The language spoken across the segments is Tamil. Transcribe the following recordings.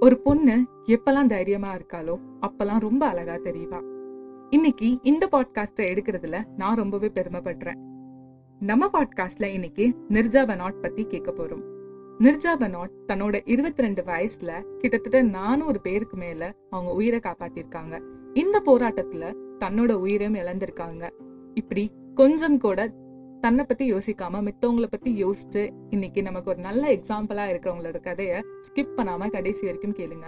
ஒரு பொண்ணு எப்பெல்லாம் தைரியமா இருக்காளோ அப்பெல்லாம் ரொம்ப அழகா தெரியவா இன்னைக்கு இந்த பாட்காஸ்ட எடுக்கிறதுல நான் ரொம்பவே பெருமைப்படுறேன். நம்ம பாட்காஸ்ட்ல இன்னைக்கு நிர்ஜா பனாட் பத்தி கேட்க போறோம். நிர்ஜா பனாட் தன்னோட இருபத்தி ரெண்டு வயசுல கிட்டத்தட்ட நானூறு பேருக்கு மேல அவங்க உயிரை காப்பாத்திருக்காங்க. இந்த போராட்டத்துல தன்னோட உயிரையும் இழந்திருக்காங்க. இப்படி கொஞ்சம் கூட தன்னை பத்தி யோசிக்காம மித்தவங்களை பத்தி யோசிச்சு இன்னைக்கு நமக்கு ஒரு நல்ல எக்ஸாம்பிளா இருக்கிறவங்களோட கதையை ஸ்கிப் பண்ணாம கடைசி வரைக்கும் கேளுங்க.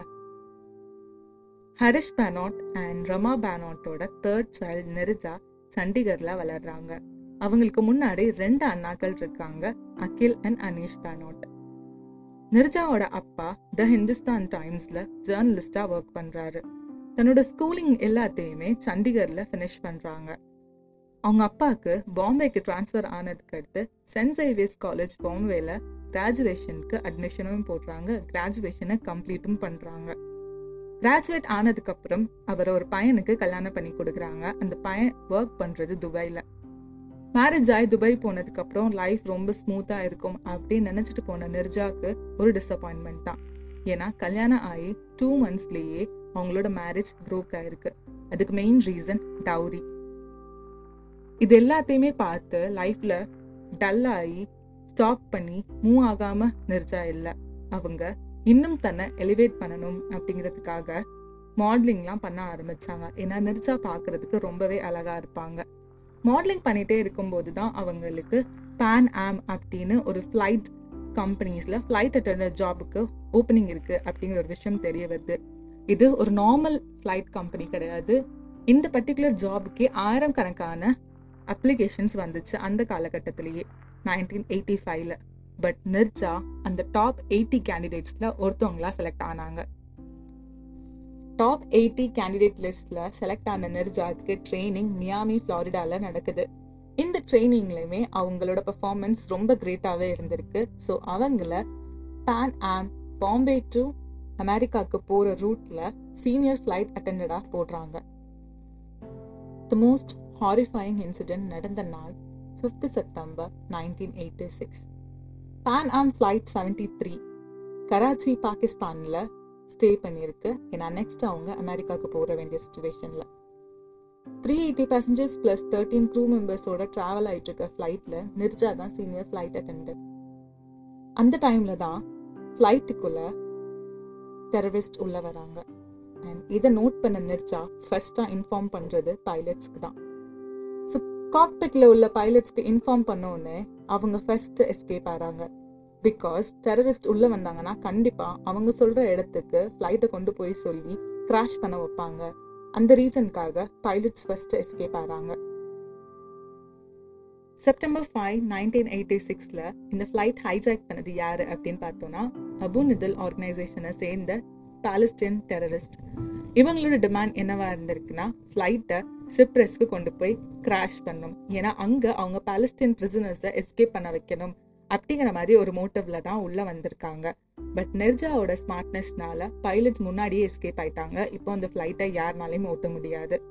ஹரிஷ் பேனாட் அண்ட் ரமா பேனாட்டோட தேர்ட் சைல்டு நெருஜா சண்டிகர்ல வளர்றாங்க. அவங்களுக்கு முன்னாடி ரெண்டு அண்ணாக்கள் இருக்காங்க அகில் அண்ட் அனீஷ் பேனாட். நிர்ஜாவோட அப்பா த ஹிந்துஸ்தான் டைம்ஸ்ல ஜேர்னலிஸ்டா ஒர்க் பண்றாரு. தன்னோட ஸ்கூலிங் எல்லாத்தையுமே சண்டிகர்ல ஃபினிஷ் பண்றாங்க. அவங்க அப்பாவுக்கு பாம்பேக்கு ட்ரான்ஸ்ஃபர் ஆனதுக்கு அடுத்து சென்ட் சேவியர்ஸ் காலேஜ் பாம்பேல கிராஜுவேஷனுக்கு அட்மிஷனும் போடுறாங்க. கிராஜுவேஷனை கம்ப்ளீட்டும் பண்ணுறாங்க கிராஜுவேட் ஆனதுக்கப்புறம் அவரை அவர் ஒரு பையனுக்கு கல்யாணம் பண்ணி கொடுக்குறாங்க. அந்த பையன் ஒர்க் பண்ணுறது துபாயில். மேரேஜ் ஆகி துபாய் போனதுக்கப்புறம் லைஃப் ரொம்ப ஸ்மூத்தாக இருக்கும் அப்படின்னு நினச்சிட்டு போன நிர்ஜாக்கு ஒரு டிசப்பாயின்மெண்ட் தான். ஏன்னா கல்யாணம் ஆகி டூ மந்த்ஸ்லேயே அவங்களோட மேரேஜ் ப்ரோக் ஆயிருக்கு. அதுக்கு மெயின் ரீசன் டவுரி. இது எல்லாத்தையுமே பார்த்து லைஃப்பில் டல்லாகி ஸ்டாப் பண்ணி மூவ் ஆகாமல் நிறுத்தா இல்லை. அவங்க இன்னும் தன்னை எலிவேட் பண்ணணும் அப்படிங்கிறதுக்காக மாடலிங்லாம் பண்ண ஆரம்பிச்சாங்க. ஏன்னா நிர்ஜா பார்க்கறதுக்கு ரொம்பவே அழகாக இருப்பாங்க. மாடலிங் பண்ணிகிட்டே இருக்கும்போது தான் அவங்களுக்கு பேன் ஆம் அப்படின்னு ஒரு ஃப்ளைட் கம்பெனிஸில் ஃப்ளைட் அட்டண்டர் ஜாபுக்கு ஓப்பனிங் இருக்குது அப்படிங்கிற ஒரு விஷயம் தெரிய வருது. இது ஒரு நார்மல் ஃப்ளைட் கம்பெனி கிடையாது. இந்த பர்டிகுலர் ஜாபுக்கே ஆயிரம் கணக்கான அப்ளிகேஷன்ஸ் வந்துச்சு அந்த காலகட்டத்திலேயே நைன்டீன் எயிட்டி ஃபைவ்ல பட் நிர்ஜா அந்த டாப் எயிட்டி கேண்டிடேட்ஸில் ஒருத்தவங்களா செலக்ட் ஆனாங்க. டாப் எயிட்டி கேண்டிடேட் லிஸ்ட்ல செலக்ட் ஆன நிர்ஜாவுக்கு ட்ரைனிங் மியாமி ஃப்ளாரிடாவில் நடக்குது. இந்த ட்ரைனிங்லையுமே அவங்களோட பர்ஃபார்மன்ஸ் ரொம்ப கிரேட்டாகவே இருந்திருக்கு. ஸோ அவங்கள பேன் ஆம் பாம்பே டு அமெரிக்காவுக்கு போகிற ரூட்ல சீனியர் ஃப்ளைட் அட்டண்டடாக போடுறாங்க. த மோஸ்ட் ஹாரிஃபைங் இன்சிடென்ட் நடந்த நாள் fifth September nineteen eighty six Pan Am flight seventy three Karachi பாகிஸ்தானில் ஸ்டே பண்ணியிருக்கு ஏன்னா நெக்ஸ்ட் அவங்க அமெரிக்காவுக்கு போகிற வேண்டிய சுச்சுவேஷனில் three eighty passengers plus thirteen crew மெம்பர்ஸோட travel ஆகிட்டு இருக்க ஃப்ளைட்டில் நிர்ஜா தான் சீனியர் ஃப்ளைட் அட்டெண்டன்ட் அந்த டைமில் தான் ஃப்ளைட்டுக்குள்ளே டெரரிஸ்ட் உள்ளே வராங்க. அண்ட் இதை நோட் பண்ண நிர்ஜா ஃபஸ்ட்டாக இன்ஃபார்ம் பண்ணுறது பைலட்ஸ்க்கு தான். காக்பிட்டில் உள்ள பைலட்ஸ்க்கு இன்ஃபார்ம் பண்ணோன்னே அவங்க ஃபர்ஸ்ட் எஸ்கேப் ஆகிறாங்க பிகாஸ் டெரரிஸ்ட் உள்ளே வந்தாங்கன்னா கண்டிப்பாக அவங்க சொல்கிற இடத்துக்கு ஃப்ளைட்டை கொண்டு போய் சொல்லி கிராஷ் பண்ண வைப்பாங்க. அந்த ரீசனுக்காக பைலட்ஸ் ஃபர்ஸ்ட் எஸ்கேப் ஆகிறாங்க செப்டம்பர் ஃபைவ் நைன்டீன் எயிட்டி சிக்ஸில் இந்த ஃப்ளைட் ஹைஜாக் பண்ணது யார் அப்படின்னு பார்த்தோன்னா அபு நிதல் ஆர்கனைசேஷனை சேர்ந்த பாலஸ்டீன் டெரரிஸ்ட் இவங்களோட டிமாண்ட் என்னவா இருந்திருக்குன்னா ஃப்ளைட்டை சிப்ரஸ்க்கு கொண்டு போய் கிராஷ் பண்ணும். ஏன்னா அங்கே அவங்க பாலஸ்டீன் பிரிசனர்ஸை எஸ்கேப் பண்ண வைக்கணும். அப்படிங்கிற மாதிரி ஒரு மோட்டிவ்ல தான் உள்ளே வந்திருக்காங்க. பட் நெர்ஜாவோட ஸ்மார்ட்னஸ்னால பைலட்ஸ் முன்னாடியே எஸ்கேப் ஆயிட்டாங்க. இப்போ அந்த ஃப்ளைட்டை யாருனாலையும் ஓட்ட முடியாது.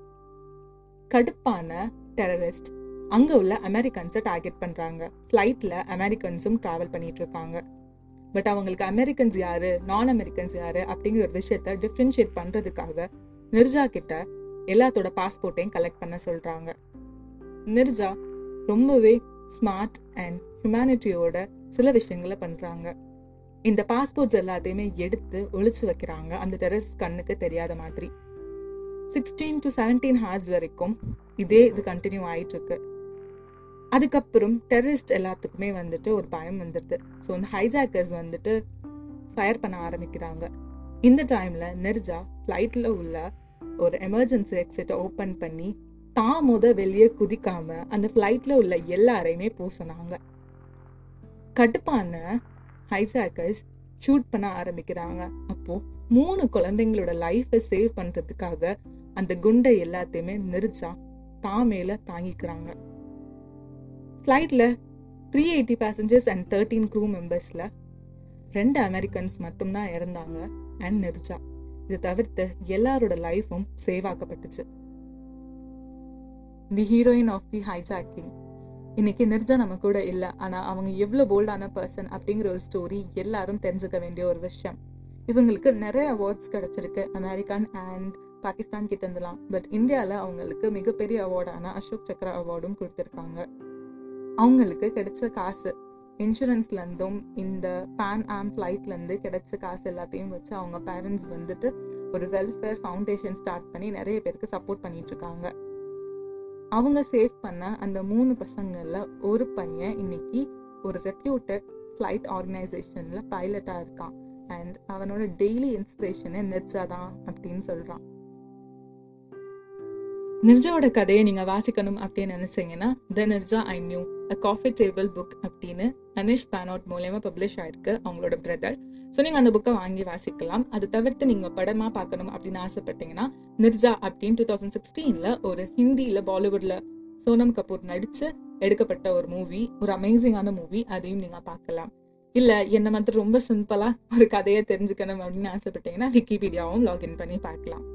கடுப்பான டெரரிஸ்ட் அங்கே உள்ள அமெரிக்கன்ஸை டார்கெட் பண்ணுறாங்க ஃப்ளைட்டில் அமெரிக்கன்ஸும் ட்ராவல் பண்ணிட்டு இருக்காங்க. பட் அவங்களுக்கு அமெரிக்கன்ஸ் யாரு? நான் அமெரிக்கன்ஸ் யாரு? அப்படிங்கிற ஒரு விஷயத்த டிஃப்ரென்ஷியேட் பண்ணுறதுக்காக நிர்ஜா கிட்ட எல்லாத்தோட பாஸ்போர்ட்டையும் கலெக்ட் பண்ண சொல்கிறாங்க நிர்ஜா ரொம்பவே ஸ்மார்ட் அண்ட் ஹியூமனிட்டியோட சில விஷயங்களை பண்ணுறாங்க இந்த பாஸ்போர்ட்ஸ் எல்லாத்தையுமே எடுத்து ஒழிச்சு வைக்கிறாங்க. அந்த டெரஸ் கண்ணுக்கு தெரியாத மாதிரி. சிக்ஸ்டீன் டு செவன்டீன் ஹார்ஸ் வரைக்கும் இதே இது கண்டினியூ ஆயிட்டுருக்கு. அதுக்கப்புறம் டெரரிஸ்ட் எல்லாத்துக்குமே வந்துட்டு ஒரு பயம் வந்துடுது. ஸோ இந்த ஹைஜாக்கர்ஸ் வந்துட்டு ஃபயர் பண்ண ஆரம்பிக்கிறாங்க. இந்த டைமில் நெர்ஜா ஃப்ளைட்டில் உள்ள ஒரு எமர்ஜென்சி எக்ஸிட்டை ஓப்பன் பண்ணி தான் முத வெளியே குதிக்காம அந்த ஃப்ளைட்டில் உள்ள எல்லாரையுமே பூசினாங்க கடுப்பான ஹைஜாக்கர்ஸ் ஷூட் பண்ண ஆரம்பிக்கிறாங்க. அப்போது மூணு குழந்தைங்களோட லைஃப்பை சேவ் பண்ணுறதுக்காக அந்த குண்டை எல்லாத்தையுமே நெரிச்சா தான் மேலே தாங்கிக்கிறாங்க. ஃப்ளைட்டில் three eighty passengers and thirteen crew மெம்பர்ஸில் ரெண்டு அமெரிக்கன்ஸ் மட்டும்தான் இறந்தாங்க அண்ட் நெரிச்சா இதை தவிர்த்து எல்லாரோட லைஃபும் save ஆக்கப்பட்டுச்சு. The heroine of the hijacking இன்னைக்கு நிர்ஜா நம்ம கூட இல்லை ஆனால் அவங்க எவ்வளோ போல்டான பர்சன் அப்படிங்கிற ஒரு ஸ்டோரி எல்லாரும் தெரிஞ்சுக்க வேண்டிய ஒரு விஷயம். இவங்களுக்கு நிறைய அவார்ட்ஸ் கிடைச்சிருக்கு அமெரிக்கன் அண்ட் பாகிஸ்தான் கிட்ட இருந்தலாம் பட் இந்தியாவில் அவங்களுக்கு மிகப்பெரிய அவார்டான அசோக் சக்ரா அவார்டும் கொடுத்துருக்காங்க. அவங்களுக்கு கிடைச்ச காசு இன்சூரன்ஸ்லேருந்தும் இந்த பேன் ஆம் ஃப்ளைட்லேருந்து கிடைச்ச காசு எல்லாத்தையும் வச்சு அவங்க பேரண்ட்ஸ் வந்துட்டு ஒரு வெல்ஃபேர் ஃபவுண்டேஷன் ஸ்டார்ட் பண்ணி நிறைய பேருக்கு சப்போர்ட் பண்ணிகிட்ருக்காங்க இருக்காங்க அவங்க சேவ் பண்ண அந்த மூணு பசங்களில் ஒரு பையன் இன்னைக்கு ஒரு ரெப்யூட்டட் ஃப்ளைட் ஆர்கனைசேஷனில் பைலட்டாக இருக்கான். அண்ட் அவனோட டெய்லி இன்ஸ்பிரேஷனே நிர்ஜா தான் அப்படின்னு சொல்கிறான் நிர்ஜாவோட கதையை நீங்கள் வாசிக்கணும் அப்படின்னு நினச்சிங்கன்னா the Neerja I knew a coffee table book அப்படின்னு அனிஷ் பேனோட் மூலயமா பப்ளிஷ் ஆயிருக்கு அவங்களோட பிரதர் ஸோ நீங்கள் அந்த புக்கை வாங்கி வாசிக்கலாம். அது தவிர்த்து நீங்கள் படமாக பார்க்கணும் அப்படின்னு ஆசைப்பட்டீங்கன்னா நிர்ஜா அப்படின்னு டூ தௌசண்ட் சிக்ஸ்டீனில் ஒரு ஹிந்தியில் பாலிவுட்டில் சோனம் கபூர் நடித்து எடுக்கப்பட்ட ஒரு மூவி ஒரு அமேசிங்கான மூவி அதையும் நீங்கள் பார்க்கலாம். இல்லை என்ன மாதிரி ரொம்ப சிம்பிளாக ஒரு கதையை தெரிஞ்சுக்கணும் அப்படின்னு ஆசைப்பட்டீங்கன்னா விக்கிபீடியாவும் லாகின் பண்ணி பார்க்கலாம்.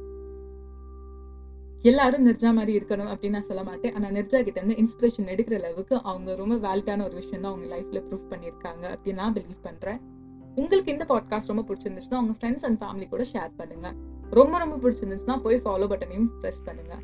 எல்லாரும் நிர்ஜா மாதிரி இருக்கணும் அப்படின்னு நான் சொல்ல மாட்டேன். ஆனால் நிர்ஜா கிட்ட இருந்து இன்ஸ்பிரேஷன் எடுக்கிற அளவுக்கு அவங்க ரொம்ப வேலிட்டான ஒரு விஷயம் தான் அவங்க லைஃப்ல ப்ரூவ் பண்ணியிருக்காங்க அப்படின்னு நான் பிலீவ் பண்றேன். உங்களுக்கு இந்த பாட்காஸ்ட் ரொம்ப பிடிச்சிருந்துச்சுன்னா உங்க ஃப்ரெண்ட்ஸ் அண்ட் ஃபேமிலி கூட ஷேர் பண்ணுங்க. ரொம்ப ரொம்ப பிடிச்சிருந்துச்சுன்னா போய் ஃபாலோ பட்டனையும் ப்ரெஸ் பண்ணுங்க.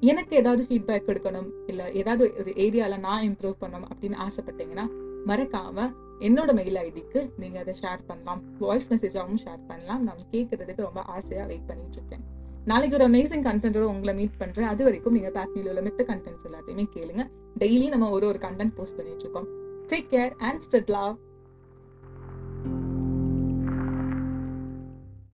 எனக்கு ஏதாவது ஃபீட்பேக் கொடுக்கணும் இல்லை ஏதாவது ஒரு ஏரியாவில் நான் இம்ப்ரூவ் பண்ணணும் அப்படின்னு ஆசைப்பட்டீங்கன்னா மறக்காம என்னோட மெயில் ஐடிக்கு நீங்கள் அதை ஷேர் பண்ணலாம். வாய்ஸ் மெசேஜாகவும் ஷேர் பண்ணலாம். நான் கேட்கறதுக்கு ரொம்ப ஆசையாக வெயிட் பண்ணிட்டு இருக்கேன். நாளைக்கு ஒரு அமேசிங் கண்டென்ட்டோட உங்களை மீட் பண்றேன். அது வரைக்கும் நீங்க பேக்னியில் உள்ள மித்த கண்டென்ட்ஸ் எல்லாத்தையுமே கேளுங்க. டெய்லி நம்ம ஒரு ஒரு கண்டென்ட் போஸ்ட் பண்ணிட்டு இருக்கோம். Take care and spread love